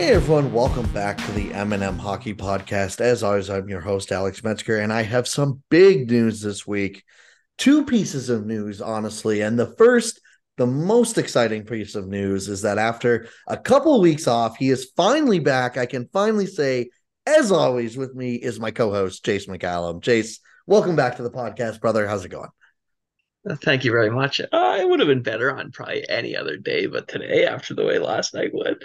Hey everyone, welcome back to the M&M Hockey Podcast. As always, I'm your host Alex Metzger, and I have some big news this week. Two pieces of news, honestly, and the first, the most exciting piece of news is that after a couple weeks off, he is finally back. I can finally say, as always, with me is my co-host Chace McCallum. Chace, welcome back to the podcast, brother. How's it going? Thank you very much. Uh, it would have been better on probably any other day, but today, after the way last night went,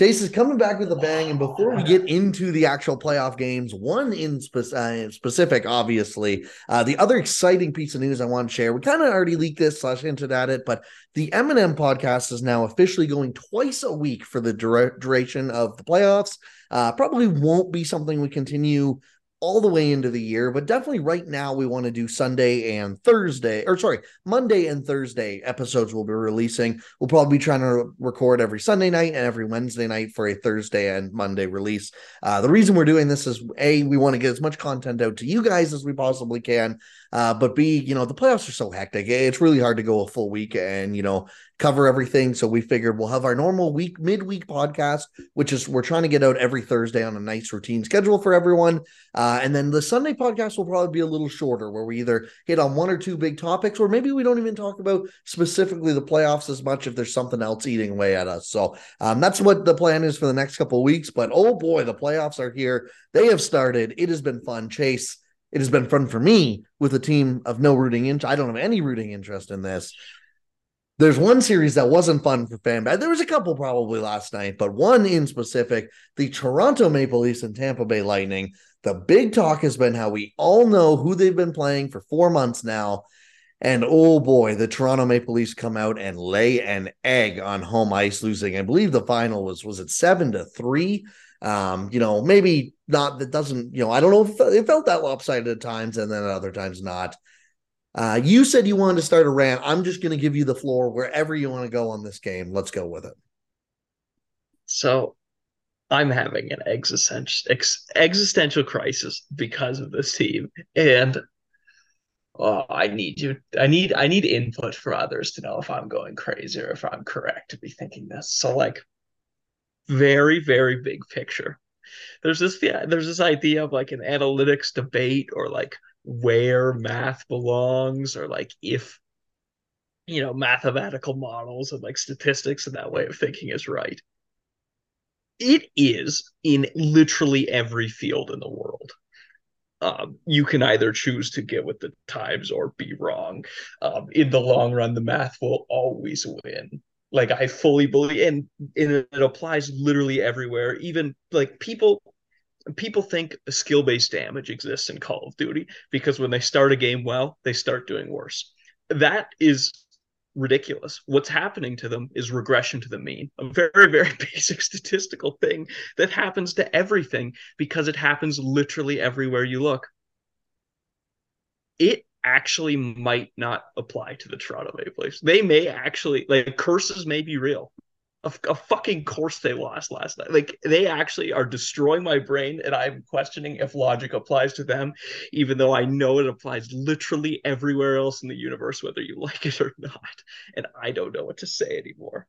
Chace is coming back with a bang. And before we get into the actual playoff games, one in spe- uh, specific, obviously, uh, the other exciting piece of news I want to share, we kind of already leaked this slash hinted at it, but the M&M podcast is now officially going twice a week for the dura- duration of the playoffs. Uh, probably won't be something we continue all the way into the year, but definitely right now we want to do Sunday and Thursday, or sorry, Monday and Thursday episodes we'll be releasing. We'll probably be trying to record every Sunday night and every Wednesday night for a Thursday and Monday release. Uh, the reason we're doing this is A, we want to get as much content out to you guys as we possibly can. Uh, but B, you know, the playoffs are so hectic. It's really hard to go a full week and, you know, cover everything. So we figured we'll have our normal week, midweek podcast, which is we're trying to get out every Thursday on a nice routine schedule for everyone. Uh, and then the Sunday podcast will probably be a little shorter where we either hit on one or two big topics, or maybe we don't even talk about specifically the playoffs as much if there's something else eating away at us. So um, that's what the plan is for the next couple weeks. But oh boy, the playoffs are here. They have started. It has been fun. Chace, it has been fun for me with a team of no rooting interest. I don't have any rooting interest in this. There's one series that wasn't fun for fan. There was a couple probably last night, but one in specific, the Toronto Maple Leafs and Tampa Bay Lightning. The big talk has been how we all know who they've been playing for four months now. And oh boy, the Toronto Maple Leafs come out and lay an egg on home ice, losing. I believe the final was was it seven to three. Um, you know, maybe not. That doesn't. You know, I don't know if it felt that lopsided at times, and then at other times not. Uh, you said you wanted to start a rant. I'm just going to give you the floor wherever you want to go on this game. Let's go with it. So, I'm having an existential ex- existential crisis because of this team, and oh, I need you. I need I need input from others to know if I'm going crazy or if I'm correct to be thinking this. So, like, very very big picture. There's this yeah, there's this idea of like an analytics debate or like where math belongs or like if you know mathematical models and like statistics and that way of thinking is right. It is in literally every field in the world. Um, you can either choose to get with the times or be wrong. Um, in the long run the math will always win. Like i fully believe and, and it applies literally everywhere. Even like people people think skill based damage exists in Call of Duty because when they start a game well, they start doing worse. That is ridiculous. What's happening to them is regression to the mean, a very, very basic statistical thing that happens to everything because it happens literally everywhere you look. It actually might not apply to the Toronto Maple Leafs. They may actually, like, curses may be real a, a fucking course they lost last night. Like they actually are destroying my brain, and I'm questioning if logic applies to them, even though I know it applies literally everywhere else in the universe, whether you like it or not. And I don't know what to say anymore.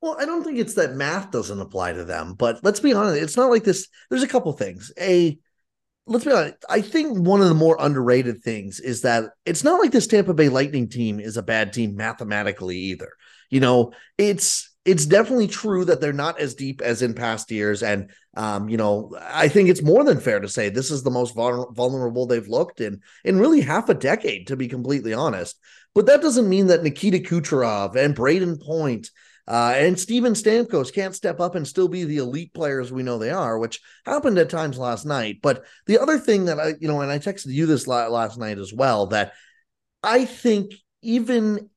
Well, I don't think it's that math doesn't apply to them, but let's be honest, it's not like this. There's a couple things. A let's be honest. I think one of the more underrated things is that it's not like this Tampa Bay Lightning team is a bad team mathematically either. You know, it's it's definitely true that they're not as deep as in past years, and um, you know, I think it's more than fair to say this is the most vulnerable they've looked in in really half a decade, to be completely honest. But that doesn't mean that Nikita Kucherov and Brayden Point uh, and Steven Stamkos can't step up and still be the elite players we know they are, which happened at times last night. But the other thing that I, you know, and I texted you this last night as well, that I think even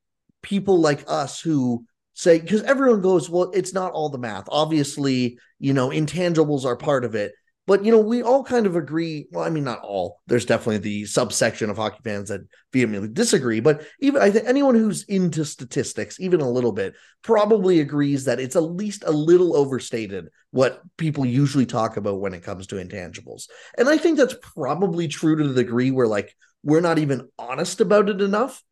people like us who say, because everyone goes, well, it's not all the math. Obviously, you know, intangibles are part of it. But you know, we all kind of agree. Well, I mean, not all. There's definitely the subsection of hockey fans that vehemently disagree. But even I think anyone who's into statistics, even a little bit, probably agrees that it's at least a little overstated what people usually talk about when it comes to intangibles. And I think that's probably true to the degree where like we're not even honest about it enough.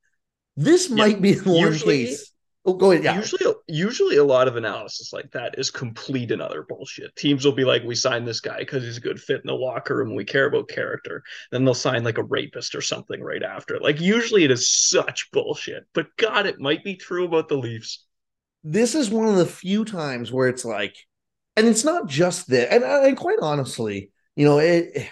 This might be the one usually, case. Oh, go ahead. Yeah. Usually, usually a lot of analysis like that is complete and utter bullshit. Teams will be like, we signed this guy because he's a good fit in the locker room. We care about character. Then they'll sign like a rapist or something right after. Like usually it is such bullshit. But God, it might be true about the Leafs. This is one of the few times where it's like, and it's not just that. And, and quite honestly, you know, it.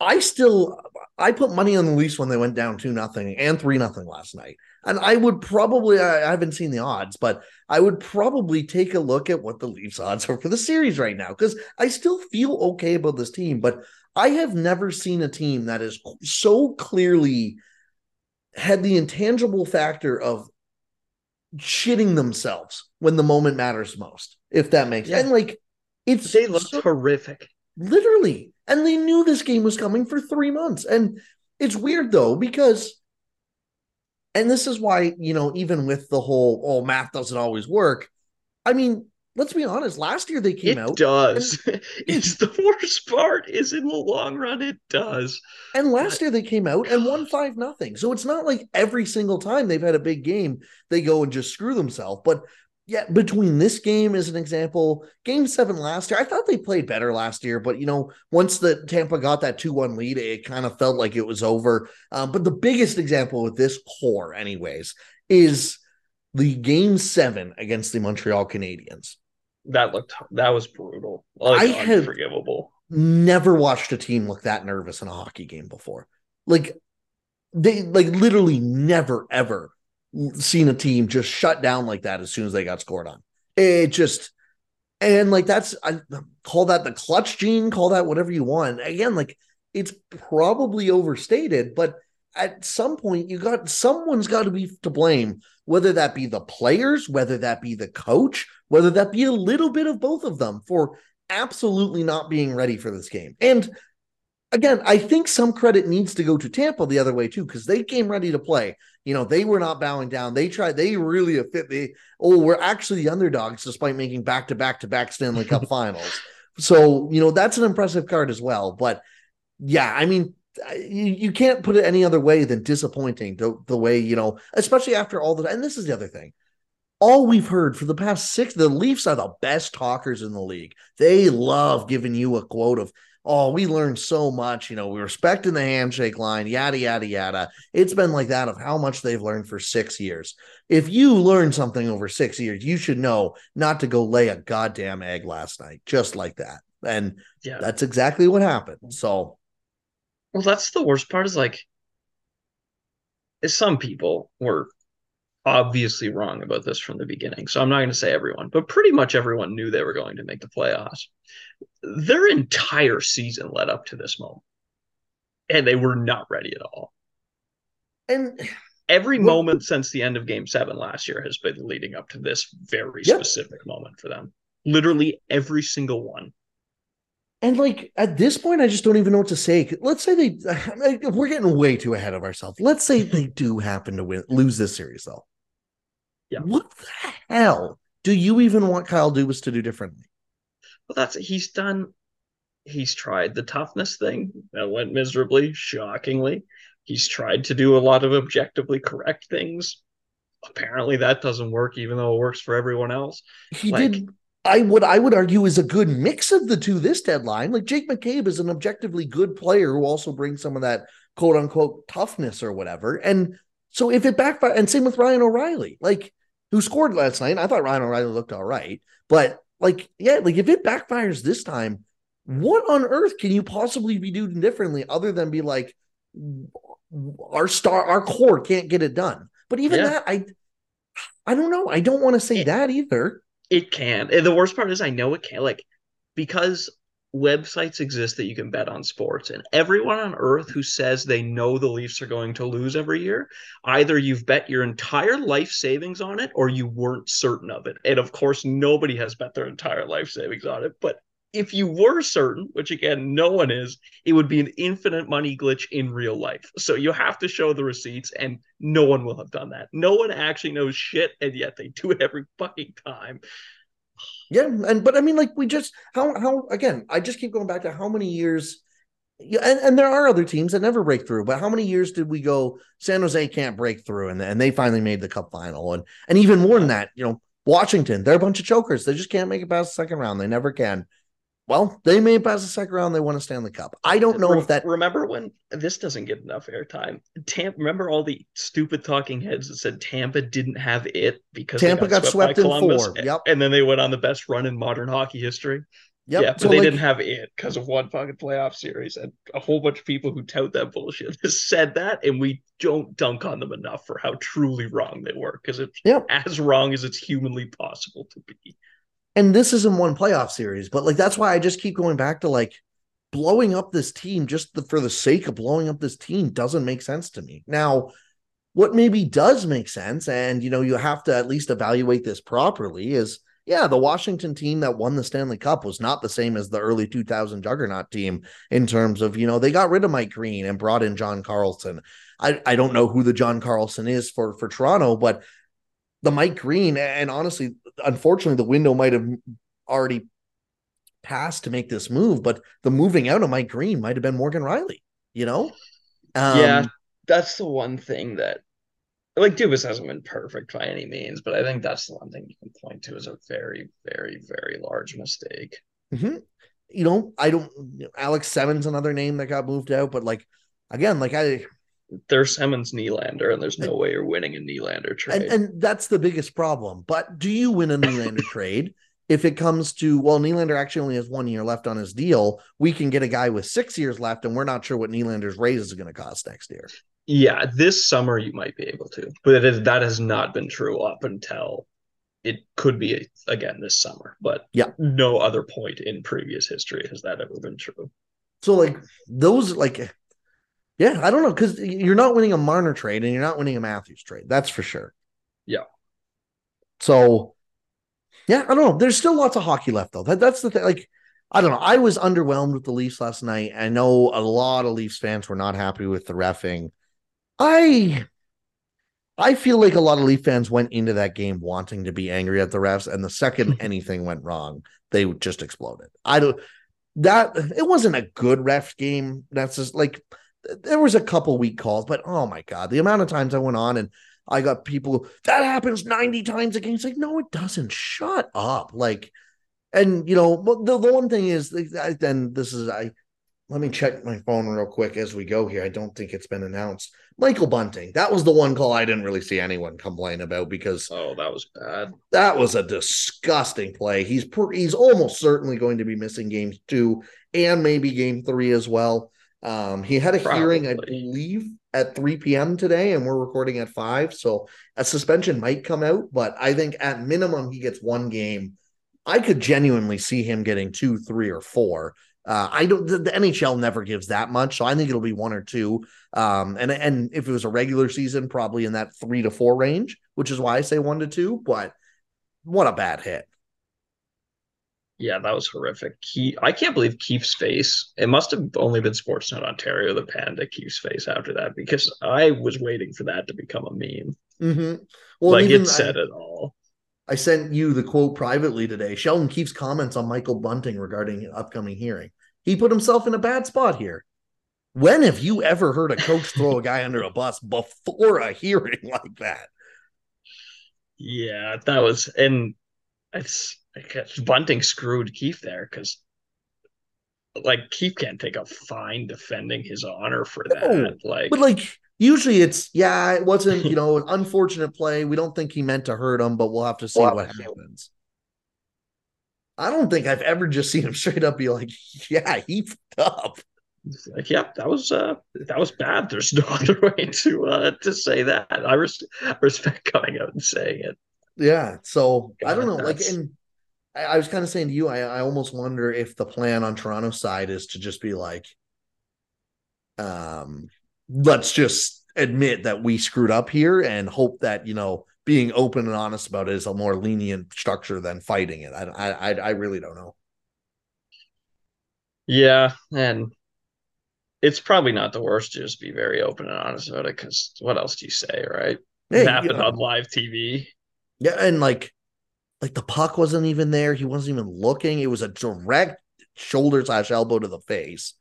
I still I put money on the Leafs when they went down two nothing and three nothing last night. And I would probably I, I haven't seen the odds, but I would probably take a look at what the Leafs odds are for the series right now because I still feel okay about this team. But I have never seen a team that is so clearly had the intangible factor of shitting themselves when the moment matters most, if that makes yeah. and like it's they look so, horrific. Literally. And they knew this game was coming for three months. And it's weird though, because and this is why, you know, even with the whole, oh, math doesn't always work. I mean, let's be honest. Last year they came it out. It does. it's the worst part. Is in the long run, it does. And last year they came out and won five nothing. So it's not like every single time they've had a big game they go and just screw themselves. But yeah, between this game as an example, game seven last year, I thought they played better last year, but you know, once the Tampa got that 2 1 lead, it kind of felt like it was over. Um, but the biggest example with this core, anyways, is the game seven against the Montreal Canadiens. That looked that was brutal. Like, I unforgivable. never watched a team look that nervous in a hockey game before. Like they like literally never ever seen a team just shut down like that as soon as they got scored on. It just and like that's I call that the clutch gene, call that whatever you want. Again, like it's probably overstated, but at some point you got someone's got to be to blame, whether that be the players, whether that be the coach, whether that be a little bit of both of them for absolutely not being ready for this game. And again, I think some credit needs to go to Tampa the other way too, because they came ready to play. You know, they were not bowing down. They tried, they really have fit the oh, we're actually the underdogs despite making back to back to back Stanley Cup finals. So, you know, that's an impressive card as well. But yeah, I mean, you, you can't put it any other way than disappointing the, the way, you know, especially after all the and this is the other thing. All we've heard for the past six, the Leafs are the best talkers in the league. They love giving you a quote of oh, we learned so much. You know, we respecting the handshake line, yada, yada, yada. It's been like that of how much they've learned for six years. If you learn something over six years, you should know not to go lay a goddamn egg last night, just like that. And yeah. that's exactly what happened. So, well, that's the worst part is like, some people were obviously wrong about this from the beginning. So I'm not going to say everyone, but pretty much everyone knew they were going to make the playoffs. Their entire season led up to this moment, and they were not ready at all. And every well, moment since the end of game seven last year has been leading up to this very yep. specific moment for them. Literally every single one. And like at this point, I just don't even know what to say. Let's say they, we're getting way too ahead of ourselves. Let's say they do happen to win, lose this series though. Yeah. What the hell do you even want Kyle Dubas to do differently? Well, that's he's done. He's tried the toughness thing that went miserably, shockingly. He's tried to do a lot of objectively correct things. Apparently, that doesn't work, even though it works for everyone else. He like, did I would I would argue is a good mix of the two this deadline. Like Jake McCabe is an objectively good player who also brings some of that quote unquote toughness or whatever. And so if it backfire, and same with Ryan O'Reilly, like who scored last night. I thought Ryan O'Reilly looked all right, but like yeah, like if it backfires this time, what on earth can you possibly be doing differently other than be like our star, our core can't get it done. But even yeah. that, I I don't know. I don't want to say it, that either. It can. And the worst part is I know it can. Like because websites exist that you can bet on sports and everyone on earth who says they know the Leafs are going to lose every year, either you've bet your entire life savings on it or you weren't certain of it. And of course nobody has bet their entire life savings on it, but if you were certain, which again, no one is, it would be an infinite money glitch in real life. So you have to show the receipts, and no one will have done that. No one actually knows shit, and yet they do it every fucking time. Yeah, and but I mean, like we just how how again, I just keep going back to how many years. Yeah, and, and there are other teams that never break through, but how many years did we go? San Jose can't break through, and and they finally made the Cup final, and and even more than that, you know, Washington, they're a bunch of chokers. They just can't make it past the second round. They never can. Well, they made it past the second round. They won a Stanley Cup. I don't know Re- if that. Remember when this doesn't get enough airtime? Tampa. Remember all the stupid talking heads that said Tampa didn't have it because Tampa got swept by in Columbus, four. Yep. and then they went on the best run in modern hockey history. Yep. Yeah, but so they like, didn't have it because of one fucking playoff series, and a whole bunch of people who tout that bullshit said that, and we don't dunk on them enough for how truly wrong they were because it's Yep. as wrong as it's humanly possible to be. And this isn't one playoff series, but like that's why I just keep going back to like blowing up this team just the, for the sake of blowing up this team doesn't make sense to me. Now, what maybe does make sense, and you know, you have to at least evaluate this properly, is yeah, the Washington team that won the Stanley Cup was not the same as the early 2000 juggernaut team in terms of, you know, they got rid of Mike Green and brought in John Carlson. I, I don't know who the John Carlson is for for Toronto, but the Mike Green, and honestly, unfortunately, the window might have already passed to make this move, but the moving out of Mike Green might have been Morgan Rielly, you know? Um, yeah, that's the one thing that like Dubas hasn't been perfect by any means, but I think that's the one thing you can point to as a very, very, very large mistake. mhm. You know, I don't, Alex Seven's another name that got moved out, but like, again, like I, There's Simmons Nylander, and there's no way you're winning a Nylander trade. and, and that's the biggest problem. But do you win a Nylander trade? If it comes to, well, Nylander actually only has one year left on his deal, we can get a guy with six years left, and we're not sure what Nylander's raise is going to cost next year. yeah, this summer you might be able to, but is, that has not been true up until it could be again this summer. But Yeah. no other point in previous history has that ever been true. So like those like yeah, I don't know because you're not winning a Marner trade and you're not winning a Matthews trade. That's for sure. Yeah. So yeah, I don't know. There's still lots of hockey left though. That, that's the thing. Like I don't know. I was underwhelmed with the Leafs last night. I know a lot of Leafs fans were not happy with the refing. I I feel like a lot of Leaf fans went into that game wanting to be angry at the refs, and the second anything went wrong, they just exploded. I don't that it wasn't a good ref game. That's just like there was a couple weak calls, but oh my god, the amount of times I went on and I got people that happens 90 times a game. It's like, no, it doesn't. Shut up. Like, and you know, the, the one thing is then this is I let me check my phone real quick as we go here. I don't think it's been announced. Michael Bunting. That was the one call I didn't really see anyone complain about because Oh, that was bad. that was a disgusting play. He's per, he's almost certainly going to be missing games two and maybe game three as well. Um, he had a hearing, I believe, at 3 p.m. today, and we're recording at five. So a suspension might come out, but I think at minimum he gets one game. I could genuinely see him getting two, three, or four. Uh, I don't. The, the NHL never gives that much, so I think it'll be one or two. Um, and and if it was a regular season, probably in that three to four range, which is why I say one to two. But what a bad hit! Yeah, that was horrific. He, I can't believe Keefe's face. It must have only been Sportsnet Ontario that panned at Keefe's face after that because I was waiting for that to become a meme. Mm-hmm. Well, like it said I, it all. I sent you the quote privately today. Sheldon Keefe's comments on Michael Bunting regarding an upcoming hearing. He put himself in a bad spot here. When have you ever heard a coach throw a guy under a bus before a hearing like that? Yeah, that was, and it's Bunting screwed Keefe there because, like, Keefe can't take a fine defending his honor for that. No, like, But like usually it's yeah, it wasn't, you know, an unfortunate play. We don't think he meant to hurt him, but we'll have to see Well, what happens. I don't think I've ever just seen him straight up be like, yeah, he fucked up. Like, yeah, that was uh that was bad. There's no other way to uh to say that. I res- respect coming out and saying it. Yeah. So I don't know. God, Like, and I, I was kind of saying to you, I, I almost wonder if the plan on Toronto's side is to just be like, um, let's just admit that we screwed up here and hope that, you know, being open and honest about it is a more lenient structure than fighting it. I, I, I, really don't know. Yeah, and it's probably not the worst to just be very open and honest about it because what else do you say, right? Hey, it you know, on live TV. yeah. And like, like the puck wasn't even there. He wasn't even looking. It was a direct shoulder slash elbow to the face.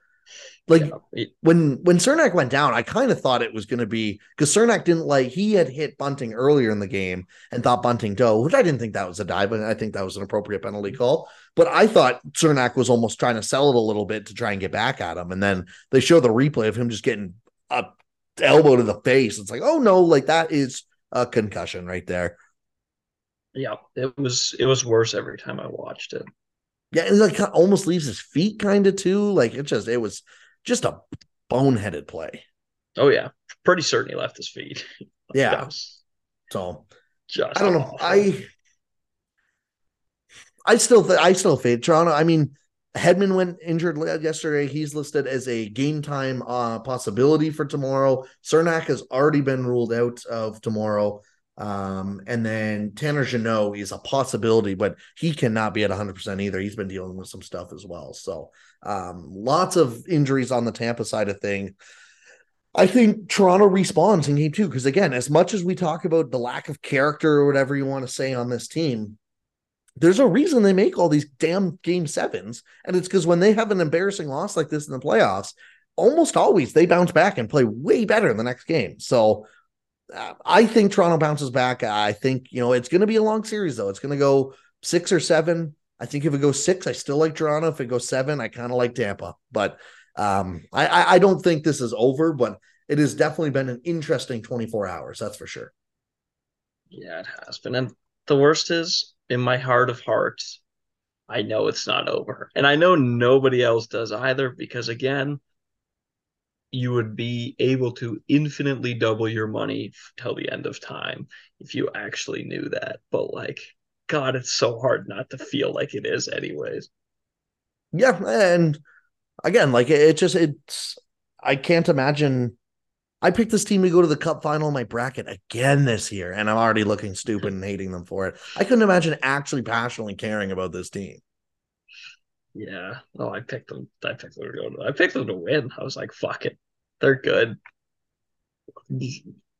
Like yeah. when when Cernak went down, I kind of thought it was going to be because Cernak didn't like he had hit Bunting earlier in the game and thought Bunting dove, which I didn't think that was a dive, but I think that was an appropriate penalty call. But I thought Cernak was almost trying to sell it a little bit to try and get back at him, and then they show the replay of him just getting a elbow to the face. It's like, oh no, like that is a concussion right there. Yeah, it was it was worse every time I watched it. Yeah, and like almost leaves his feet kind of too. Like it just it was just a boneheaded play. Oh yeah, pretty certain he left his feet. Yeah. so just I don't know. Awful. I I still th- I still fade Toronto. I mean, Hedman went injured yesterday. He's listed as a game time uh, possibility for tomorrow. Cernak has already been ruled out of tomorrow. Um, and then Tanner Jeannot is a possibility, but he cannot be at 100% either. He's been dealing with some stuff as well. So, um, lots of injuries on the Tampa side of thing. I think Toronto responds in game two because, again, as much as we talk about the lack of character or whatever you want to say on this team, there's a reason they make all these damn game sevens. And it's because when they have an embarrassing loss like this in the playoffs, almost always they bounce back and play way better in the next game. So, I think Toronto bounces back. I think, you know, it's going to be a long series, though. It's going to go six or seven. I think if it goes six, I still like Toronto. If it goes seven, I kind of like Tampa. But um, I, I don't think this is over, but it has definitely been an interesting 24 hours. That's for sure. Yeah, it has been. And the worst is in my heart of hearts, I know it's not over. And I know nobody else does either because, again, you would be able to infinitely double your money till the end of time if you actually knew that. But like, God, it's so hard not to feel like it is, anyways. Yeah, and again, like it, just it's I can't imagine. I picked this team to go to the cup final in my bracket again this year, and I'm already looking stupid and hating them for it. I couldn't imagine actually passionately caring about this team. Yeah. Oh, I picked them. I picked them to go. I picked them to win. I was like, fuck it. They're good.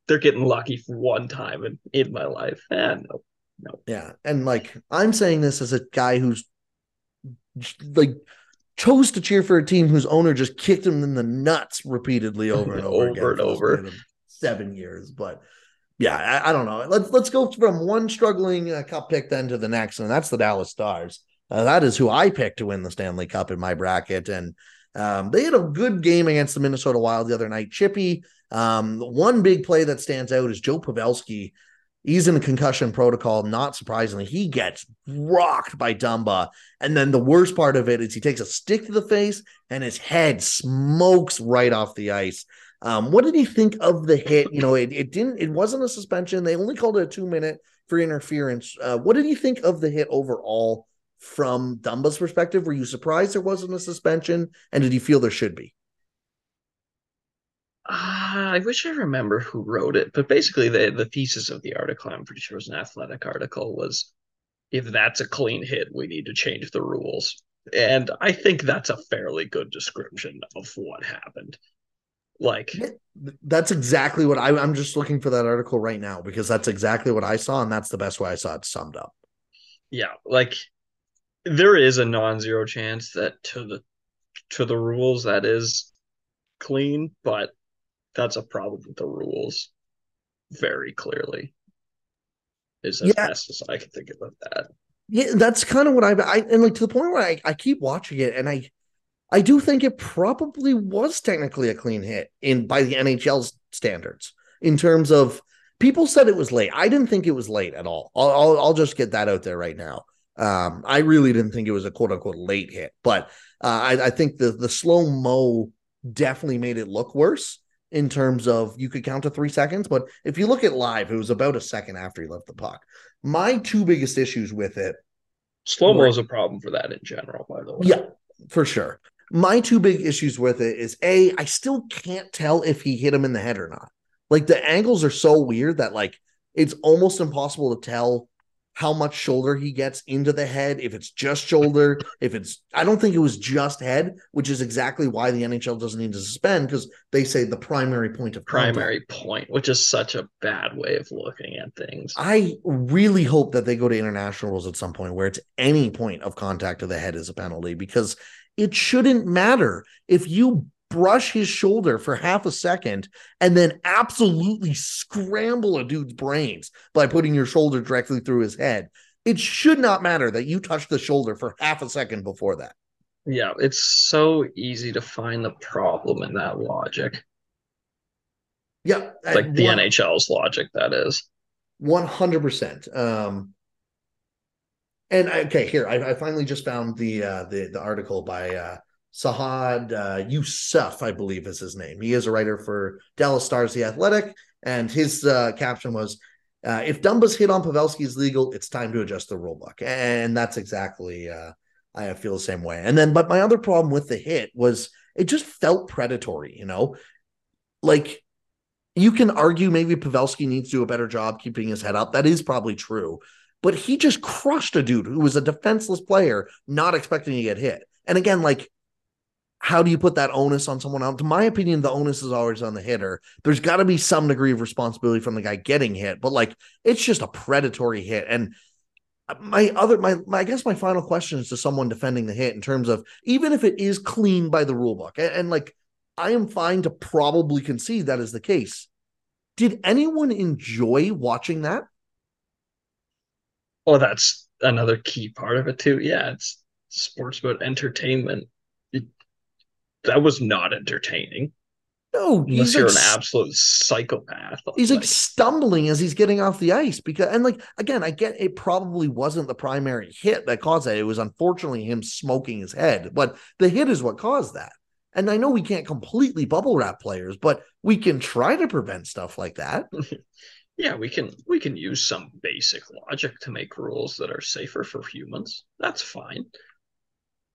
They're getting lucky for one time in, in my life. And no, no. Yeah. And like I'm saying this as a guy who's like chose to cheer for a team whose owner just kicked him in the nuts repeatedly over and over, over and over. Seven years, but yeah, I, I, don't know. Let's let's go from one struggling uh, cup pick then to the next, and that's the Dallas Stars. Uh, that is who I picked to win the Stanley Cup in my bracket, and um, they had a good game against the Minnesota Wild the other night. Chippy, um, one big play that stands out is Joe Pavelski. He's in the concussion protocol. Not surprisingly, he gets rocked by Dumba. And then the worst part of it is he takes a stick to the face and his head smokes right off the ice. Um, what did he think of the hit? You know, it, it didn't, it wasn't a suspension. They only called it a two minute for interference. Uh, what did he think of the hit overall? From Dumba's perspective? Were you surprised there wasn't a suspension, and did you feel there should be? Uh, I wish I remember who wrote it, but basically the the thesis of the article, I'm pretty sure it was an athletic article, was if that's a clean hit, we need to change the rules. And I think that's a fairly good description of what happened. Like that's exactly what I, I'm just looking for that article right now because that's exactly what I saw, and that's the best way I saw it summed up. Yeah, like there is a non-zero chance that to the to the rules that is clean, but that's a problem with the rules very clearly. Is as yeah. best as I can think about that. Yeah, that's kind of what I, I and like to the point where I, I keep watching it and I I do think it probably was technically a clean hit in by the NHL's standards in terms of people said it was late. I didn't think it was late at all. I'll, I'll, I'll just get that out there right now. Um, I really didn't think it was a quote unquote late hit, but uh, I, I, think the the slow mo definitely made it look worse in terms of you could count to three seconds. But if you look at live, it was about a second after he left the puck. My two biggest issues with it slow mo is a problem for that in general, by the way. Yeah, for sure. My two big issues with it is a I still can't tell if he hit him in the head or not. Like the angles are so weird that like it's almost impossible to tell how much shoulder he gets into the head, if it's just shoulder, if it's, I don't think it was just head, which is exactly why the NHL doesn't need to suspend because they say the primary point of primary contact. point, which is such a bad way of looking at things. I really hope that they go to international rules at some point where it's any point of contact to the head is a penalty because it shouldn't matter if you brush his shoulder for half a second and then absolutely scramble a dude's brains by putting your shoulder directly through his head. It should not matter that you touch the shoulder for half a second before that. Yeah, it's so easy to find the problem in that logic. Yeah, like the one, NHL's logic, that is. One hundred percent. Um, and okay, here I, I, finally just found the uh, the the article by uh, Saad uh, Yousuf, I believe is his name. He is a writer for Dallas Stars The Athletic, and his uh, caption was, uh, "If Dumba's hit on Pavelski is legal, it's time to adjust the rulebook." And that's exactly uh, I feel the same way. And then, but my other problem with the hit was it just felt predatory. You know, like you can argue maybe Pavelski needs to do a better job keeping his head up. That is probably true. But he just crushed a dude who was a defenseless player, not expecting to get hit. And again, like how do you put that onus on someone else? To my opinion, the onus is always on the hitter. There's got to be some degree of responsibility from the guy getting hit, but like it's just a predatory hit. And uh, my other, my, my I guess my final question is to someone defending the hit in terms of even if it is clean by the rule book, and, and like I am fine to probably concede that is the case. Did anyone enjoy watching that? Well, that's another key part of it too. Yeah, it's sports about entertainment that was not entertaining. No, unless you're like, an absolute psychopath. He's like, like, stumbling as he's getting off the ice because, and like again, I get it probably wasn't the primary hit that caused that. It was unfortunately him smoking his head, but the hit is what caused that. And I know we can't completely bubble wrap players, but we can try to prevent stuff like that. yeah, we can we can use some basic logic to make rules that are safer for humans. That's fine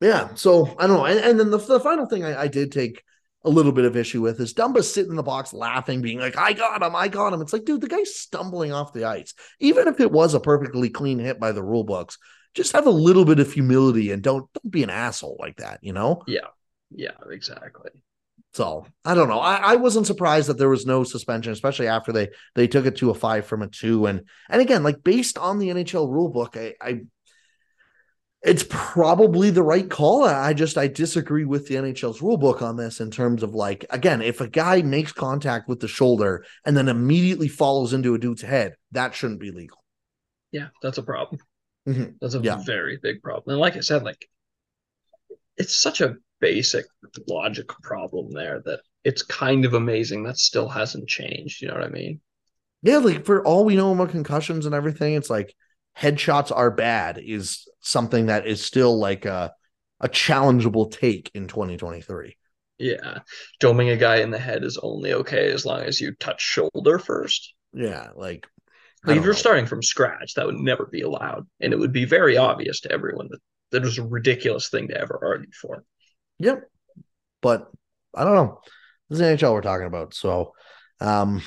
yeah, so I don't know. And, and then the, the final thing I, I, did take a little bit of issue with is Dumba sitting in the box laughing, being like, I got him, I got him. It's like, dude, the guy's stumbling off the ice. Even if it was a perfectly clean hit by the rule books, just have a little bit of humility and don't don't be an asshole like that, you know? Yeah. Yeah, exactly. So I don't know. I, I wasn't surprised that there was no suspension, especially after they they took it to a five from a two. And and again, like based on the NHL rule book, I, I it's probably the right call. I just I disagree with the NHL's rule book on this in terms of like again, if a guy makes contact with the shoulder and then immediately follows into a dude's head, that shouldn't be legal. Yeah, that's a problem. Mm-hmm. That's a yeah. very big problem. And like I said, like it's such a basic logic problem there that it's kind of amazing that still hasn't changed. You know what I mean? Yeah, like for all we know about concussions and everything, it's like headshots are bad is something that is still like a a challengeable take in 2023. Yeah. Doming a guy in the head is only okay as long as you touch shoulder first. Yeah, like like if you're know. starting from scratch, that would never be allowed. And it would be very obvious to everyone that that was a ridiculous thing to ever argue for. Yep. But I don't know. This is NHL we're talking about. So um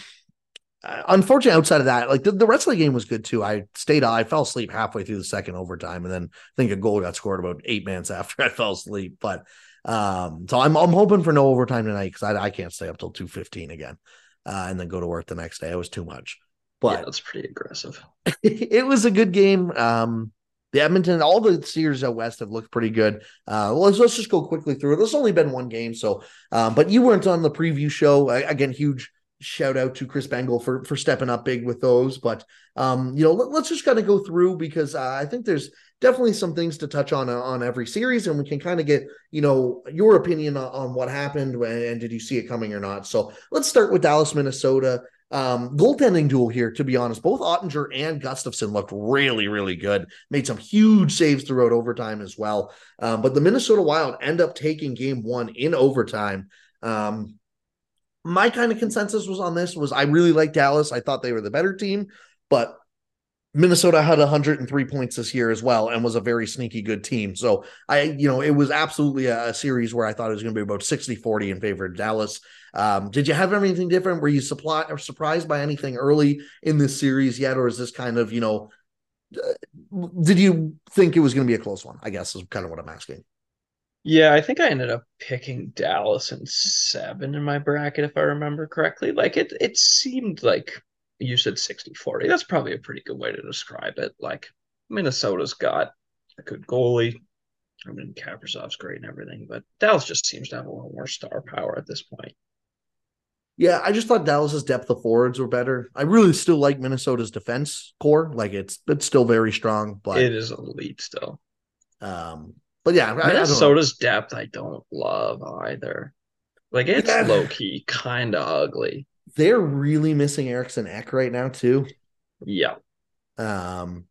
unfortunately, outside of that, like the, the rest of the game was good too. I stayed, I fell asleep halfway through the second overtime, and then I think a goal got scored about eight minutes after I fell asleep. But um, so I'm I'm hoping for no overtime tonight because I, I can't stay up till two fifteen again, uh, and then go to work the next day. It was too much. But yeah, that's pretty aggressive. it was a good game. Um, the Edmonton, all the series out west have looked pretty good. Uh, well, let's, let's just go quickly through it. There's only been one game, so um, but you weren't on the preview show. again, huge shout out to Chris Bengal for for stepping up big with those. But um, you know, let, us just kind of go through because uh, I think there's definitely some things to touch on uh, on every series, and we can kind of get you know your opinion on, on what happened and did you see it coming or not. So let's start with Dallas, Minnesota. Um, goaltending duel here, to be honest, both Oettinger and Gustavsson looked really, really good. Made some huge saves throughout overtime as well. Um, but the Minnesota Wild end up taking game one in overtime. Um, my kind of consensus was on this was I really like Dallas. I thought they were the better team, but Minnesota had 103 points this year as well and was a very sneaky good team. So I, you know, it was absolutely a, a series where I thought it was going to be about 60 40 in favor of Dallas. Um, did you have anything different? Were you supply, or surprised by anything early in this series yet? Or is this kind of, you know, did you think it was going to be a close one? I guess is kind of what I'm asking. Yeah, I think I ended up picking Dallas and seven in my bracket, if I remember correctly. Like it, it seemed like you said 60 40. That's probably a pretty good way to describe it. Like Minnesota's got a good goalie. I mean, Kaprizov's great and everything, but Dallas just seems to have a little more star power at this point. Yeah, I just thought Dallas's depth of forwards were better. I really still like Minnesota's defense core. Like it's it's still very strong, but it is elite still. Um, but yeah, Minnesota's I depth I don't love either. Like it's yeah. low key, kind of ugly. They're really missing Eriksson Ek right now too. Yeah. Um.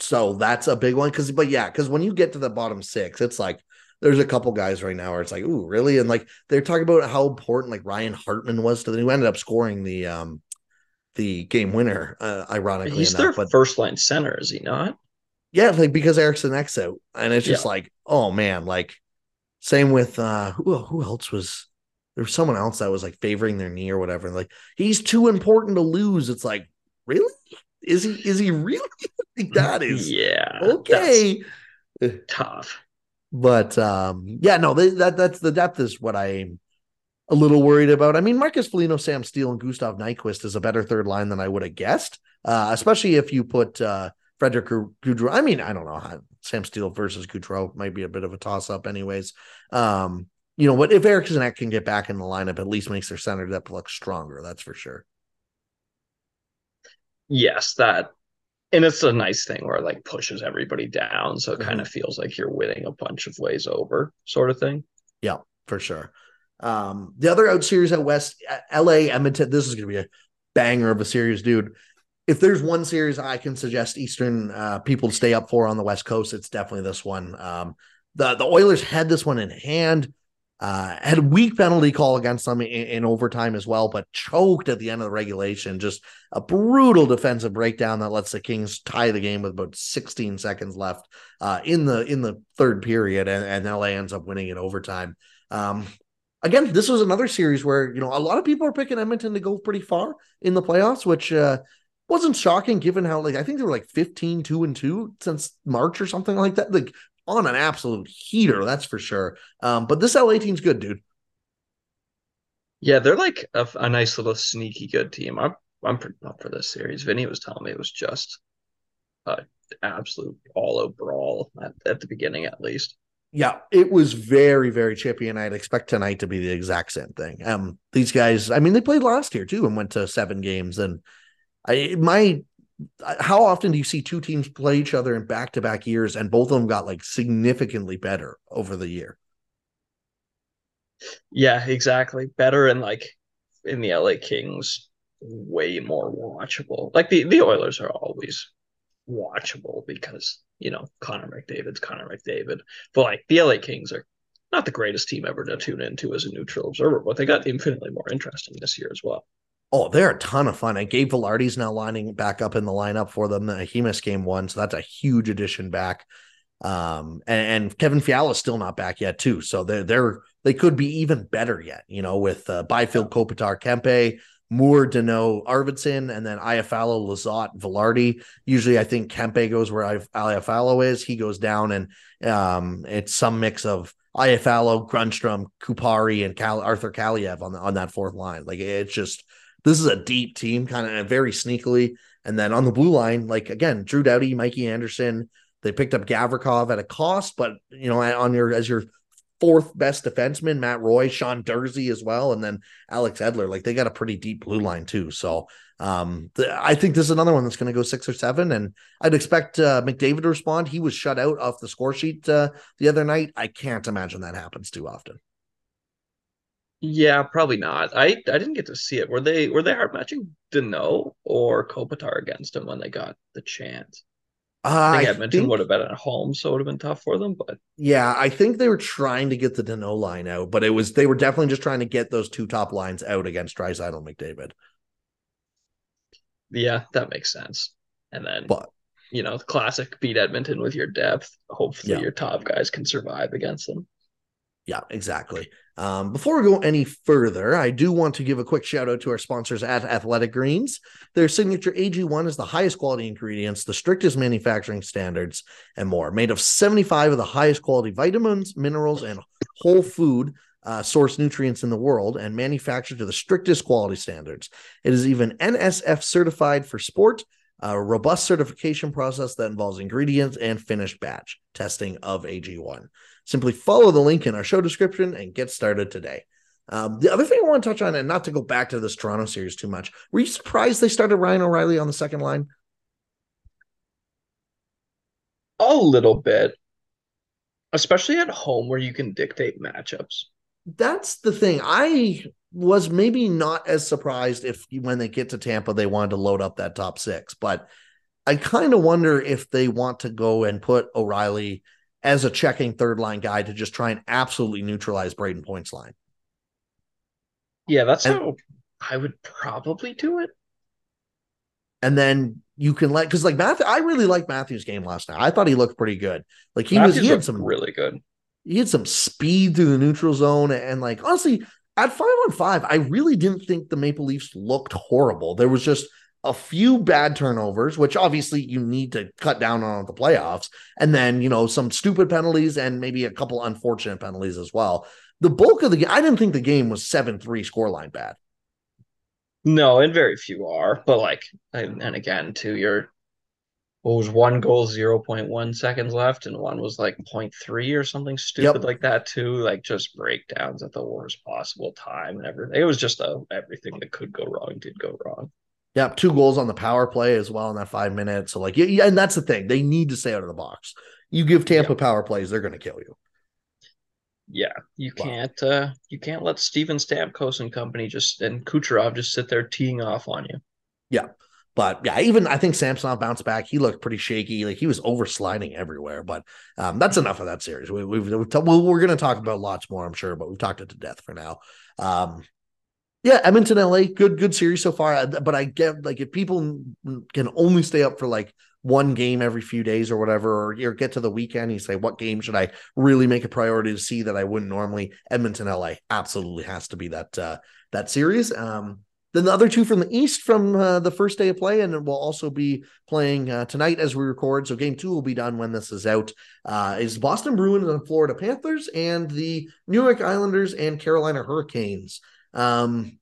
So that's a big one because, but yeah, because when you get to the bottom six, it's like there's a couple guys right now where it's like, ooh, really? And like they're talking about how important like Ryan Hartman was to them, who ended up scoring the um the game winner, uh, ironically. He's enough, their but, first line center, is he not? Yeah, like because Eriksson Ek's out. And it's just yeah. like, oh man, like same with uh who who else was there was someone else that was like favoring their knee or whatever. And like he's too important to lose. It's like, really? Is he is he really? that is yeah okay. Tough. But um, yeah, no, they, that that's the depth is what I'm a little worried about. I mean, Marcus Foligno, Sam Steele, and Gustav Nyquist is a better third line than I would have guessed, uh, especially if you put uh, Frederick Gaudreau. I mean, I don't know how Sam Steele versus Gaudreau might be a bit of a toss up, anyways. Um, you know, what if Eriksson Ek can get back in the lineup, at least makes their center depth look stronger. That's for sure. Yes, that and it's a nice thing where it like pushes everybody down so it mm-hmm. kind of feels like you're winning a bunch of ways over sort of thing yeah for sure um the other out series at west la edmonton this is gonna be a banger of a series dude if there's one series i can suggest eastern uh, people to stay up for on the west coast it's definitely this one um the the oilers had this one in hand uh, had a weak penalty call against them in, in, overtime as well, but choked at the end of the regulation. Just a brutal defensive breakdown that lets the Kings tie the game with about 16 seconds left uh, in the in the third period, and, and LA ends up winning in overtime. Um, again, this was another series where you know a lot of people are picking Edmonton to go pretty far in the playoffs, which uh, wasn't shocking given how like I think they were like 15 2 and 2 since March or something like that. Like on an absolute heater, that's for sure. Um, but this LA team's good, dude. Yeah, they're like a, a nice little sneaky good team. I'm I'm pretty pumped for this series. Vinny was telling me it was just an absolute all out brawl at, at the beginning, at least. Yeah, it was very, very chippy, and I'd expect tonight to be the exact same thing. Um, these guys, I mean, they played last year too and went to seven games, and I my how often do you see two teams play each other in back to back years and both of them got like significantly better over the year? Yeah, exactly. Better and like in the LA Kings, way more watchable. Like the, the Oilers are always watchable because, you know, Connor McDavid's Connor McDavid. But like the LA Kings are not the greatest team ever to tune into as a neutral observer, but they got infinitely more interesting this year as well. Oh, they're a ton of fun. And Gabe Vilardi's now lining back up in the lineup for them. He missed game one, so that's a huge addition back. Um, and, and Kevin Fiala's still not back yet, too. So they're they're they could be even better yet, you know, with uh, Byfield, Kopitar, Kempe, Moore, Danault, Arvidsson, and then Iafallo, Lizotte, Vilardi. Usually, I think Kempe goes where Iafallo is. He goes down, and um, it's some mix of Iafallo, Grundstrom, Kupari, and Cal- Arthur Kaliyev on the, on that fourth line. Like it's just this is a deep team, kind of very sneakily. And then on the blue line, like again, Drew Doughty, Mikey Anderson, they picked up Gavrikov at a cost, but you know, on your as your fourth best defenseman, Matt Roy, Sean Durzi as well, and then Alex Edler. Like they got a pretty deep blue line too. So um, I think this is another one that's going to go six or seven, and I'd expect uh, McDavid to respond. He was shut out off the score sheet uh, the other night. I can't imagine that happens too often. Yeah, probably not. I I didn't get to see it. Were they were they hard matching Danault or Kopitar against him when they got the chance? Uh, I think Edmonton think, would have been at home, so it would have been tough for them. But yeah, I think they were trying to get the Danault line out, but it was they were definitely just trying to get those two top lines out against Draisaitl McDavid. Yeah, that makes sense. And then, but you know, classic beat Edmonton with your depth. Hopefully, yeah. your top guys can survive against them. Yeah, exactly. Um, before we go any further, I do want to give a quick shout out to our sponsors at Athletic Greens. Their signature AG1 is the highest quality ingredients, the strictest manufacturing standards, and more. Made of 75 of the highest quality vitamins, minerals, and whole food uh, source nutrients in the world and manufactured to the strictest quality standards. It is even NSF certified for sport, a robust certification process that involves ingredients and finished batch testing of AG1. Simply follow the link in our show description and get started today. Um, the other thing I want to touch on, and not to go back to this Toronto series too much, were you surprised they started Ryan O'Reilly on the second line? A little bit, especially at home where you can dictate matchups. That's the thing. I was maybe not as surprised if when they get to Tampa, they wanted to load up that top six, but I kind of wonder if they want to go and put O'Reilly as a checking third line guy to just try and absolutely neutralize Brayden Point's line. Yeah, that's and, how I would probably do it. And then you can let because like Matthew, I really liked Matthew's game last night. I thought he looked pretty good. Like he Matthews was, he had some really good. He had some speed through the neutral zone, and like honestly, at five on five, I really didn't think the Maple Leafs looked horrible. There was just a few bad turnovers, which obviously you need to cut down on the playoffs, and then you know some stupid penalties and maybe a couple unfortunate penalties as well. The bulk of the game, I didn't think the game was seven three scoreline bad. No, and very few are, but like, and, again, to your what was one goal 0.1 seconds left and one was like 0.3 or something stupid yep. like that too like just breakdowns at the worst possible time and everything it was just a, everything that could go wrong did go wrong yeah, two goals on the power play as well in that five minutes. So like, yeah, and that's the thing. They need to stay out of the box. You give Tampa power plays, they're going to kill you. Yeah, you wow. can't. uh You can't let Steven Stamkos and company just and Kucherov just sit there teeing off on you. Yeah, but yeah, even I think Samsonov bounced back. He looked pretty shaky. Like he was oversliding everywhere. But um, that's enough of that series. We, we've, we've t- well, we're going to talk about lots more, I'm sure, but we've talked it to death for now. Um, yeah, Edmonton, LA, good, good series so far. But I get like if people can only stay up for like one game every few days or whatever, or you get to the weekend, you say, what game should I really make a priority to see that I wouldn't normally? Edmonton, LA, absolutely has to be that uh, that series. Um, then the other two from the East from uh, the first day of play, and we'll also be playing uh, tonight as we record. So game two will be done when this is out. Uh, is Boston Bruins and Florida Panthers, and the New York Islanders and Carolina Hurricanes. Um,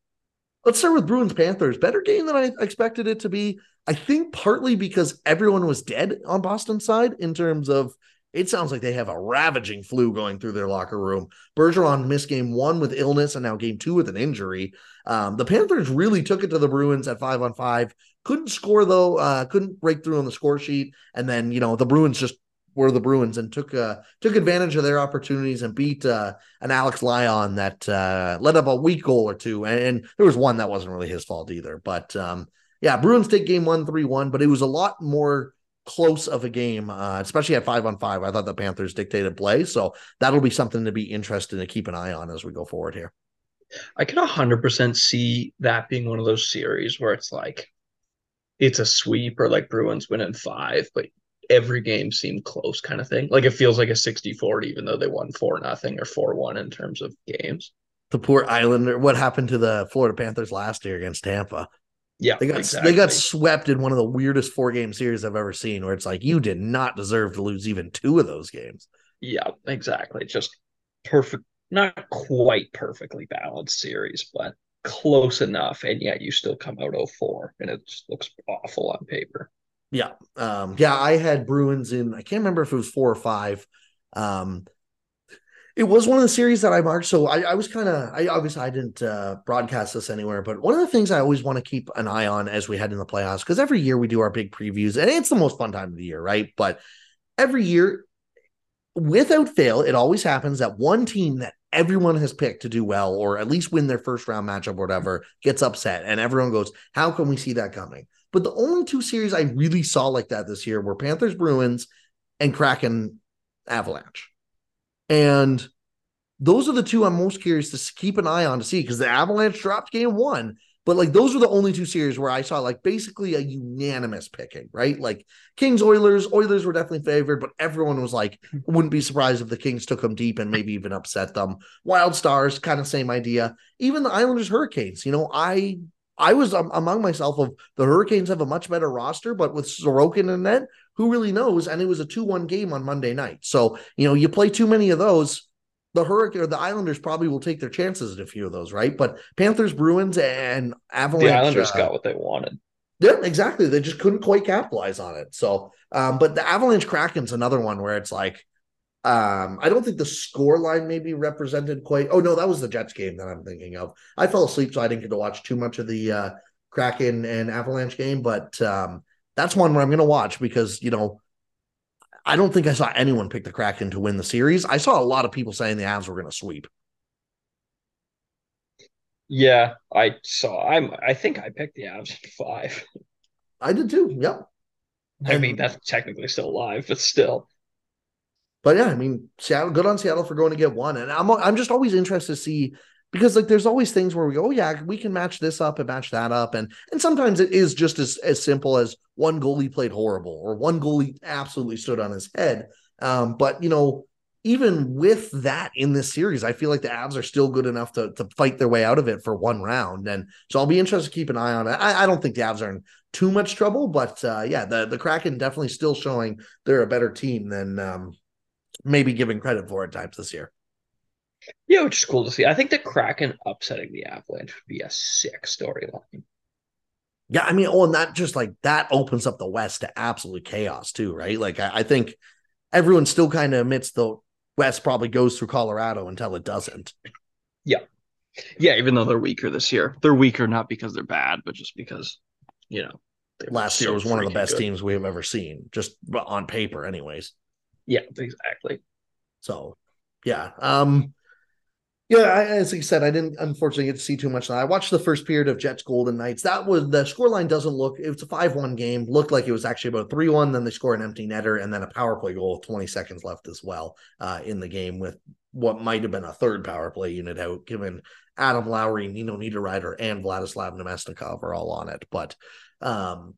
let's start with Bruins Panthers. Better game than I expected it to be. I think partly because everyone was dead on Boston side in terms of it sounds like they have a ravaging flu going through their locker room. Bergeron missed game one with illness and now game two with an injury. Um, the Panthers really took it to the Bruins at five on five. Couldn't score though, uh, couldn't break through on the score sheet. And then, you know, the Bruins just were the Bruins and took uh, took advantage of their opportunities and beat uh, an Alex Lyon that uh, up a weak goal or two, and, and, there was one that wasn't really his fault either. But um, yeah, Bruins take game one three one, but it was a lot more close of a game, uh, especially at five on five. I thought the Panthers dictated play, so that'll be something to be interested to keep an eye on as we go forward here. I can hundred percent see that being one of those series where it's like it's a sweep or like Bruins win in five, but every game seemed close kind of thing. Like it feels like a 60-40, even though they won four nothing or four one in terms of games. The poor Islander. What happened to the Florida Panthers last year against Tampa? Yeah, they got exactly. they got swept in one of the weirdest four game series I've ever seen, where it's like you did not deserve to lose even two of those games. Yeah, exactly. Just perfect, not quite perfectly balanced series, but close enough, and yet you still come out 0-4, and it just looks awful on paper. Yeah. Um, yeah, I had Bruins in, I can't remember if it was four or five. Um, it was one of the series that I marked. So I, I was kind of, I obviously I didn't uh, broadcast this anywhere, but one of the things I always want to keep an eye on as we head in the playoffs, because every year we do our big previews and it's the most fun time of the year, right? But every year, without fail, it always happens that one team that everyone has picked to do well, or at least win their first round matchup or whatever, gets upset. And everyone goes, How can we see that coming? But the only two series I really saw like that this year were Panthers Bruins and Kraken Avalanche. And those are the two I'm most curious to keep an eye on to see because the Avalanche dropped game one. But like those were the only two series where I saw like basically a unanimous picking, right? Like Kings Oilers, Oilers were definitely favored, but everyone was like, wouldn't be surprised if the Kings took them deep and maybe even upset them. Wild Stars, kind of same idea. Even the Islanders Hurricanes, you know, I I was um, among myself of the Hurricanes have a much better roster, but with Sorokin in net, who really knows? And it was a 2 1 game on Monday night. So, you know, you play too many of those, the Hurricane or the Islanders probably will take their chances at a few of those, right? But Panthers, Bruins, and Avalanche. The Islanders uh, got what they wanted. Yeah, exactly. They just couldn't quite capitalize on it. So, um, but the Avalanche Kraken's another one where it's like, um, I don't think the score line maybe represented quite. Oh no, that was the Jets game that I'm thinking of. I fell asleep, so I didn't get to watch too much of the uh, Kraken and Avalanche game, but um, that's one where I'm going to watch because you know I don't think I saw anyone pick the Kraken to win the series. I saw a lot of people saying the Avs were going to sweep. Yeah, I saw. I'm. I think I picked the Avs five. I did too. Yep. I mean, that's technically still alive, but still. But yeah, I mean, Seattle, good on Seattle for going to get one, and I'm I'm just always interested to see because like there's always things where we go, oh yeah, we can match this up and match that up, and and sometimes it is just as as simple as one goalie played horrible or one goalie absolutely stood on his head. Um, but you know, even with that in this series, I feel like the Avs are still good enough to to fight their way out of it for one round, and so I'll be interested to keep an eye on it. I, I don't think the Avs are in too much trouble, but uh, yeah, the the Kraken definitely still showing they're a better team than um, maybe giving credit for at times this year. Yeah, which is cool to see. I think the Kraken upsetting the Avalanche would be a sick storyline. Yeah, I mean, oh, and that just like that opens up the West to absolute chaos too, right? Like I, I think everyone still kind of admits the West probably goes through Colorado until it doesn't. Yeah. Yeah, even though they're weaker this year. They're weaker not because they're bad, but just because, you know, last year was one of the best good. teams we have ever seen, just on paper, anyways. Yeah, exactly. So yeah. Um yeah, I, as I said, I didn't unfortunately get to see too much. I watched the first period of Jets Golden Knights. That was the scoreline doesn't look. It was a five-one game. Looked like it was actually about three-one. Then they score an empty netter and then a power play goal with 20 seconds left as well uh, in the game with what might have been a third power play unit out, given Adam Lowry, Nino Niederreiter, and Vladislav Namestnikov are all on it. But um,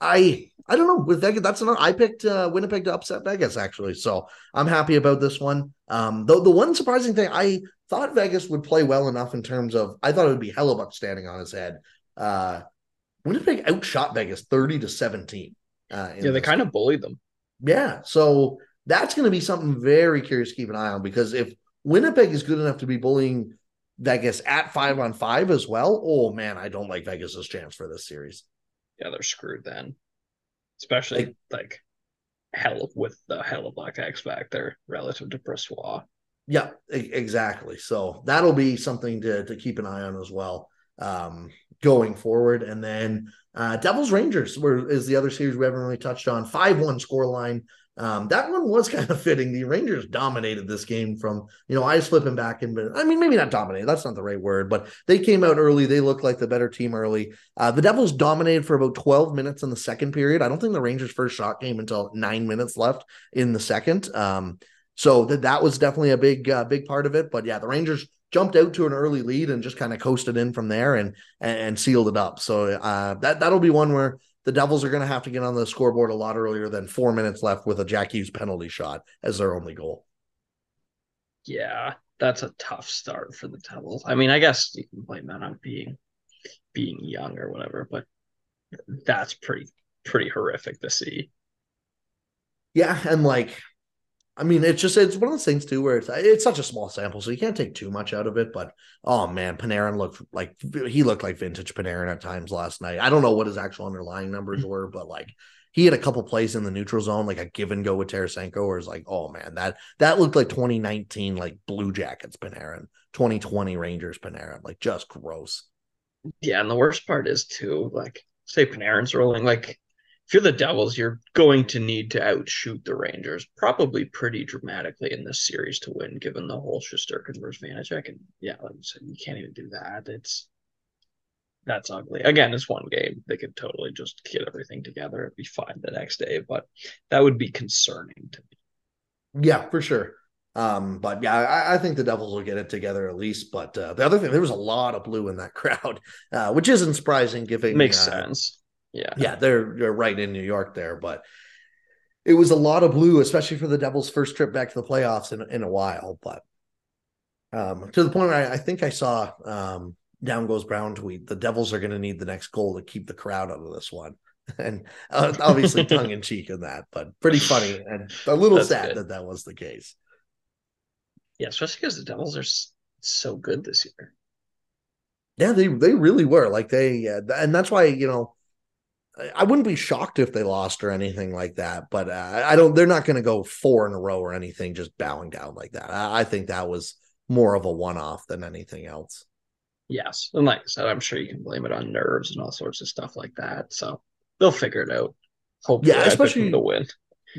I I don't know with Vegas. That's another. I picked uh, Winnipeg to upset Vegas actually, so I'm happy about this one. Um, though the one surprising thing I thought Vegas would play well enough in terms of I thought it would be Hellebuyck standing on his head. Uh, Winnipeg outshot Vegas thirty to seventeen. Uh, yeah, they kind of bullied them. Yeah, so that's going to be something very curious to keep an eye on because if Winnipeg is good enough to be bullying Vegas at five on five as well, oh man, I don't like Vegas's chance for this series yeah, they're screwed then. Especially like, like hell with the Hellebuyck X Factor relative to Brossoit. Yeah, exactly. So that'll be something to to keep an eye on as well um, going forward. And then uh, Devils Rangers where is the other series we haven't really touched on. Five one score line. Um, that one was kind of fitting. The Rangers dominated this game from, you know, eyes flipping back and I mean, maybe not dominated. That's not the right word, but they came out early. They looked like the better team early. Uh, the Devils dominated for about 12 minutes in the second period. I don't think the Rangers' first shot came until nine minutes left in the second. Um, so that that was definitely a big, uh, big part of it. But yeah, the Rangers jumped out to an early lead and just kind of coasted in from there and, and, and sealed it up. So uh, that that'll be one where the Devils are going to have to get on the scoreboard a lot earlier than four minutes left with a Jack Hughes penalty shot as their only goal. Yeah, that's a tough start for the Devils. I mean, I guess you can blame that on being being young or whatever, but that's pretty pretty horrific to see. Yeah, and like I mean, it's just it's one of those things too where it's it's such a small sample, so you can't take too much out of it. But oh man, Panarin looked like he looked like vintage Panarin at times last night. I don't know what his actual underlying numbers mm-hmm. were, but like he had a couple plays in the neutral zone, like a give and go with Tarasenko, where it's like, oh man, that that looked like 2019 like Blue Jackets Panarin, 2020 Rangers Panarin, like just gross. Yeah, and the worst part is too, like say Panarin's rolling, like if you're the Devils, you're going to need to outshoot the Rangers probably pretty dramatically in this series to win, given the whole Shesterkin versus Vanecek. And yeah, like you said, you can't even do that. It's that's ugly. Again, it's one game. They could totally just get everything together and be fine the next day, but that would be concerning to me. Yeah, for sure. Um, but yeah, I, I, think the Devils will get it together at least. But uh, the other thing, there was a lot of blue in that crowd, uh, which isn't surprising. Given makes uh, sense. Yeah, yeah, they're they're right in New York there, but it was a lot of blue, especially for the Devils' first trip back to the playoffs in in a while. But um, to the point where I, I think I saw um, down goes Brown tweet: the Devils are going to need the next goal to keep the crowd out of this one. And uh, obviously tongue in cheek in that, but pretty funny and a little That's sad good. that that was the case. Yeah, especially because the Devils are so good this year. Yeah, they they really were. Like they, uh, and that's why you know, I wouldn't be shocked if they lost or anything like that. But uh, I don't. They're not going to go four in a row or anything, just bowing down like that. I, I think that was more of a one off than anything else. Yes, and like I said, I'm sure you can blame it on nerves and all sorts of stuff like that. So they'll figure it out. Hopefully, yeah, especially the win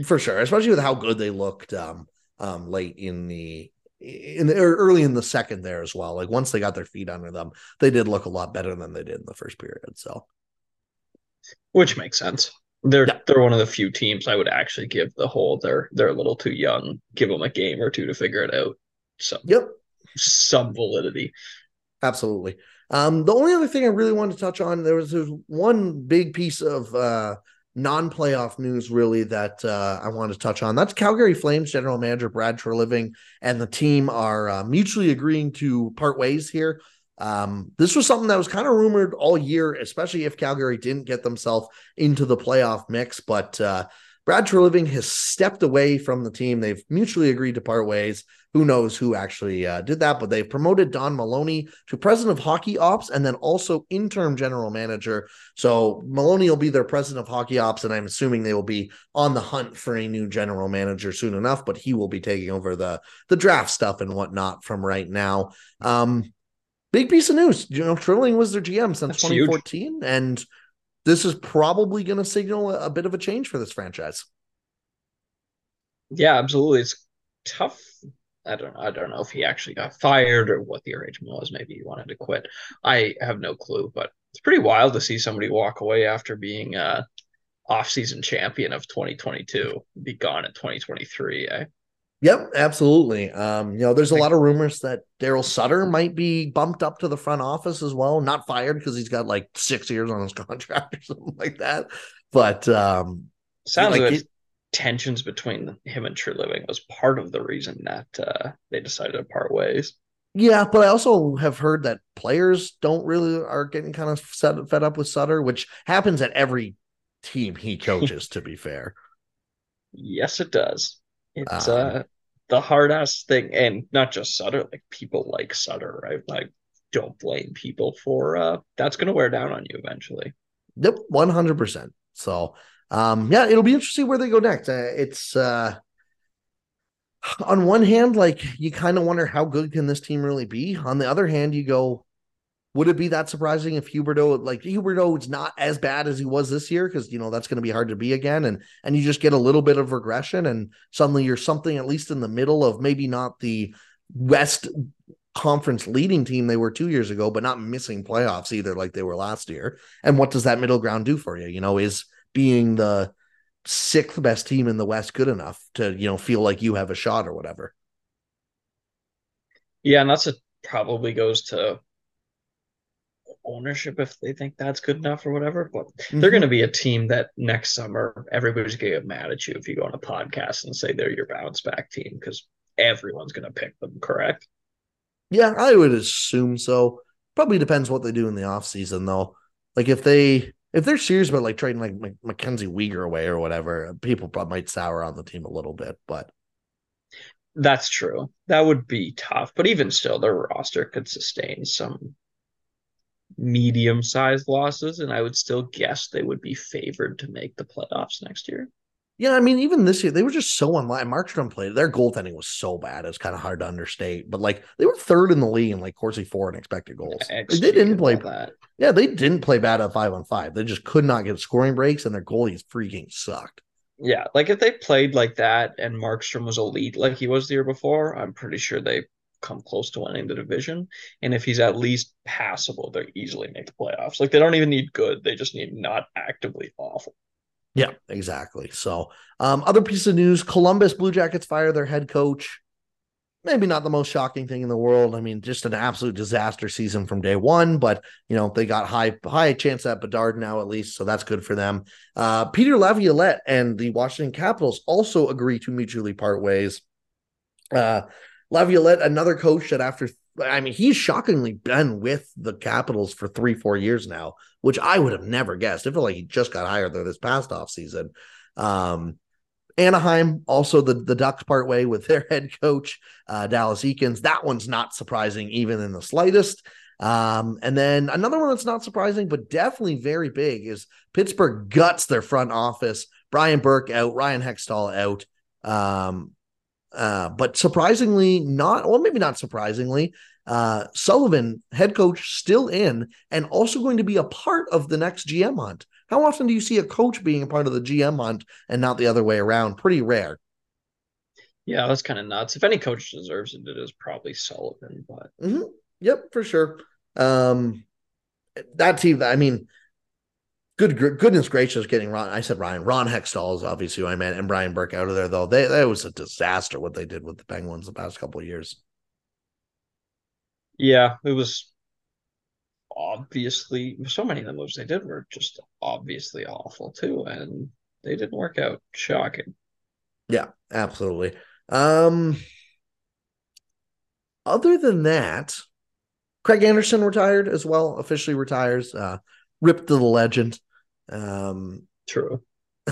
for sure. Especially with how good they looked um, um, late in the in the early in the second there as well. Like once they got their feet under them, they did look a lot better than they did in the first period. So, which makes sense. They're yeah. they're one of the few teams I would actually give the whole they're they're a little too young. Give them a game or two to figure it out. So yep, some validity. Absolutely. Um, the only other thing I really wanted to touch on there was, there was one big piece of uh, non-playoff news really that uh, I wanted to touch on. That's Calgary Flames general manager Brad Treliving and the team are uh, mutually agreeing to part ways here. Um, this was something that was kind of rumored all year, especially if Calgary didn't get themselves into the playoff mix. But uh, Brad Treliving has stepped away from the team. They've mutually agreed to part ways. Who knows who actually uh, did that? But they've promoted Don Maloney to president of hockey ops and then also interim general manager. So Maloney will be their president of hockey ops, and I'm assuming they will be on the hunt for a new general manager soon enough. But he will be taking over the the draft stuff and whatnot from right now. Um, big piece of news. You know, Treliving was their GM since That's 2014, huge. and this is probably going to signal a, a bit of a change for this franchise. Yeah, absolutely. It's tough. I don't I don't know if he actually got fired or what the arrangement was. Maybe he wanted to quit. I have no clue, but it's pretty wild to see somebody walk away after being uh off-season champion of 2022, be gone in 2023. Eh? Yep, absolutely. Um, you know, there's a lot of rumors that Daryl Sutter might be bumped up to the front office as well, not fired because he's got like six years on his contract or something like that. But um, sounds like, it, tensions between him and Treliving was part of the reason that uh, they decided to part ways. Yeah, but I also have heard that players don't really are getting kind of set, fed up with Sutter, which happens at every team he coaches. to be fair, yes, it does. It's um, uh the hard ass thing, and not just Sutter, like people like Sutter, right? Like don't blame people for uh that's gonna wear down on you eventually. Yep, one hundred percent. So um yeah, it'll be interesting where they go next. Uh, it's uh on one hand, like you kind of wonder how good can this team really be. On the other hand, you go, would it be that surprising if Huberdeau, like Huberdeau, is not as bad as he was this year? Because you know that's going to be hard to be again, and and you just get a little bit of regression, and suddenly you're something at least in the middle of maybe not the West Conference leading team they were two years ago, but not missing playoffs either, like they were last year. And what does that middle ground do for you? You know, is being the sixth best team in the West good enough to you know feel like you have a shot or whatever? Yeah, and that's a probably goes to ownership if they think that's good enough or whatever. But mm-hmm. they're going to be a team that next summer everybody's going to get mad at you if you go on a podcast and say they're your bounce back team because everyone's going to pick them. Correct? Yeah, I would assume so. Probably depends what they do in the off season though. Like if they if they're serious about like trading like Mackenzie Weegar away or whatever, people probably might sour on the team a little bit. But that's true. That would be tough. But even still, their roster could sustain some medium sized losses, and I would still guess they would be favored to make the playoffs next year. Yeah, I mean, even this year, they were just so unlike. Markstrom played their goaltending was so bad; it's kind of hard to understate. But like, they were third in the league in like Corsi for and expected goals. Yeah, they didn't play bad. Yeah, they didn't play bad at five on five. They just could not get scoring breaks, and their goalies freaking sucked. Yeah, like if they played like that and Markstrom was elite like he was the year before, I'm pretty sure they come close to winning the division. And if he's at least passable, they easily make the playoffs. Like they don't even need good; they just need not actively awful. Yeah, exactly. So, um, other piece of news: Columbus Blue Jackets fire their head coach. maybe not the most shocking thing in the world. I mean, just an absolute disaster season from day one, but you know, they got high high chance at Bedard now at least, so that's good for them. Uh, Peter Laviolette and the Washington Capitals also agree to mutually part ways. Uh, Laviolette, another coach that after I mean, he's shockingly been with the Capitals for three, four years now, which I would have never guessed. I feel like he just got hired there this past off season. Um, Anaheim, also the, the Ducks part way with their head coach, uh, Dallas Eakins. That one's not surprising, even in the slightest. Um, and then another one that's not surprising, but definitely very big is Pittsburgh guts their front office. Brian Burke out, Ryan Hextall out. Um, uh, but surprisingly, not, well, maybe not surprisingly, uh, Sullivan, head coach, still in and also going to be a part of the next GM hunt. How often do you see a coach being a part of the GM hunt and not the other way around? Pretty rare. Yeah, that's kind of nuts. If any coach deserves it, it is probably Sullivan. But mm-hmm. yep, for sure. Um, that team. I mean, good goodness gracious, getting Ron. I said Ryan. Ron Hextall is obviously who I meant, and Brian Burke out of there though. They that was a disaster what they did with the Penguins the past couple of years. Yeah, it was obviously so many of the moves they did were just obviously awful too, and they didn't work out. Shocking. Yeah, absolutely. Um other than that, Craig Anderson retired as well, officially retires. Uh ripped to the legend. Um True.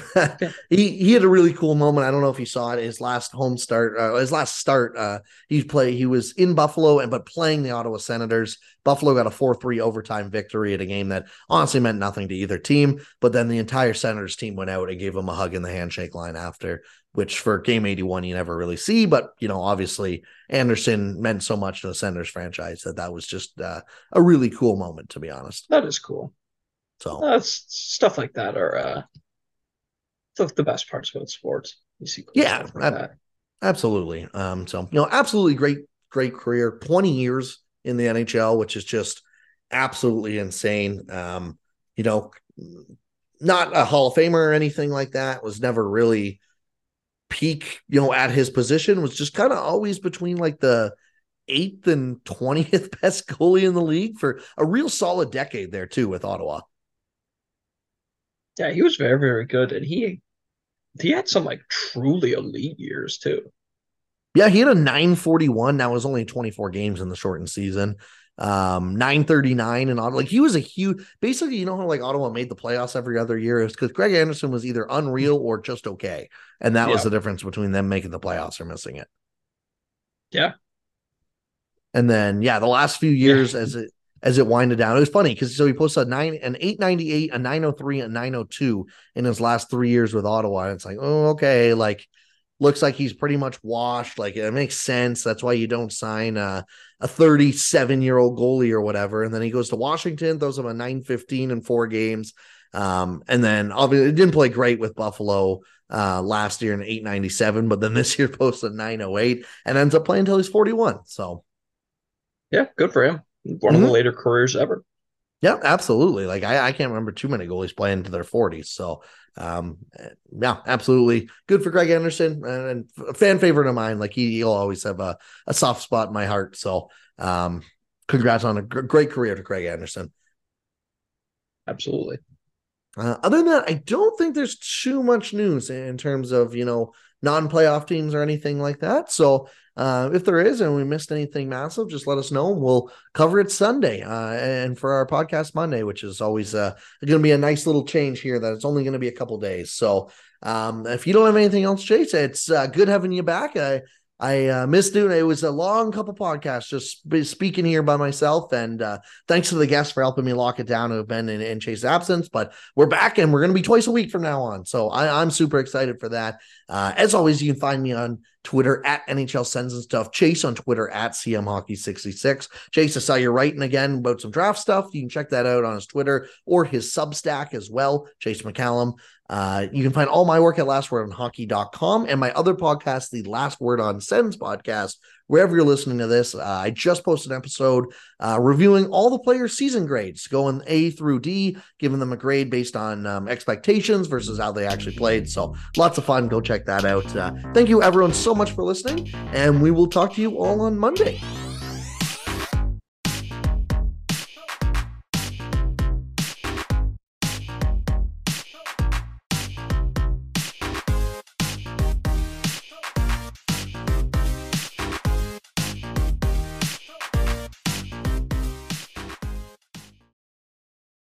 he he had a really cool moment. I don't know if you saw it. His last home start, uh, his last start, uh, he play. He was in Buffalo and but playing the Ottawa Senators. Buffalo got a four three overtime victory at a game that honestly meant nothing to either team. But then the entire Senators team went out and gave him a hug in the handshake line after, which for game eighty one you never really see. But you know, obviously Anderson meant so much to the Senators franchise that that was just uh, a really cool moment, to be honest. That is cool. So that's stuff like that are uh, the, the best parts about sports. You see, yeah, like ab- absolutely. Um, so you know, absolutely great, great career. Twenty years in the NHL, which is just absolutely insane. Um, you know, not a Hall of Famer or anything like that. Was never really peak. You know, at his position was just kind of always between like the eighth and twentieth best goalie in the league for a real solid decade there too with Ottawa. Yeah, he was very, very good, and he he had some like truly elite years too. Yeah, he had a 941. Now it was only 24 games in the shortened season. Um, 939 and Ottawa. Like he was a huge basically, you know how like Ottawa made the playoffs every other year is because Greg Anderson was either unreal or just okay. And that yeah. was the difference between them making the playoffs or missing it. Yeah. And then yeah, the last few years yeah. as it as it winded down. It was funny because so he posted a nine, an eight ninety eight, a 903, a 902 in his last three years with Ottawa. And it's like, oh, okay, like looks like he's pretty much washed. Like it makes sense. That's why you don't sign a, a 37 year old goalie or whatever. And then he goes to Washington, throws him a 915 in four games. Um, and then obviously it didn't play great with Buffalo uh, last year in 897, but then this year posted 908 and ends up playing until he's 41. So yeah, good for him one mm-hmm. of the mm-hmm. later careers ever. Yeah, absolutely. Like I, I can't remember too many goalies playing into their 40s. So um yeah, absolutely good for Greg Anderson and, and fan favorite of mine. Like he, he'll always have a, a soft spot in my heart. So um congrats on a g- great career to Greg Anderson. Absolutely. Uh, other than that, I don't think there's too much news in terms of you know non-playoff teams or anything like that. So uh, if there is and we missed anything massive, just let us know. We'll cover it Sunday uh, and for our podcast Monday, which is always uh, going to be a nice little change here that it's only going to be a couple days. So um, if you don't have anything else, Chace, it's uh, good having you back. I, I uh, missed doing it. It was a long couple podcasts just speaking here by myself. And uh, thanks to the guests for helping me lock it down who have been in, in Chace's absence. But we're back and we're going to be twice a week from now on. So I, am super excited for that. Uh, as always, you can find me on Twitter at NHL Sens and Stuff. Chace on Twitter at CM Hockey 66. Chace, I saw you writing again about some draft stuff. You can check that out on his Twitter or his Substack as well, Chace McCallum. Uh, you can find all my work at lastwordonhockey.com and my other podcast, the Last Word on Sens podcast, wherever you're listening to this. Uh, I just posted an episode uh, reviewing all the players' season grades, going A through D, giving them a grade based on um, expectations versus how they actually played. So lots of fun. Go check that out. Uh, thank you, everyone, so much for listening, and we will talk to you all on Monday.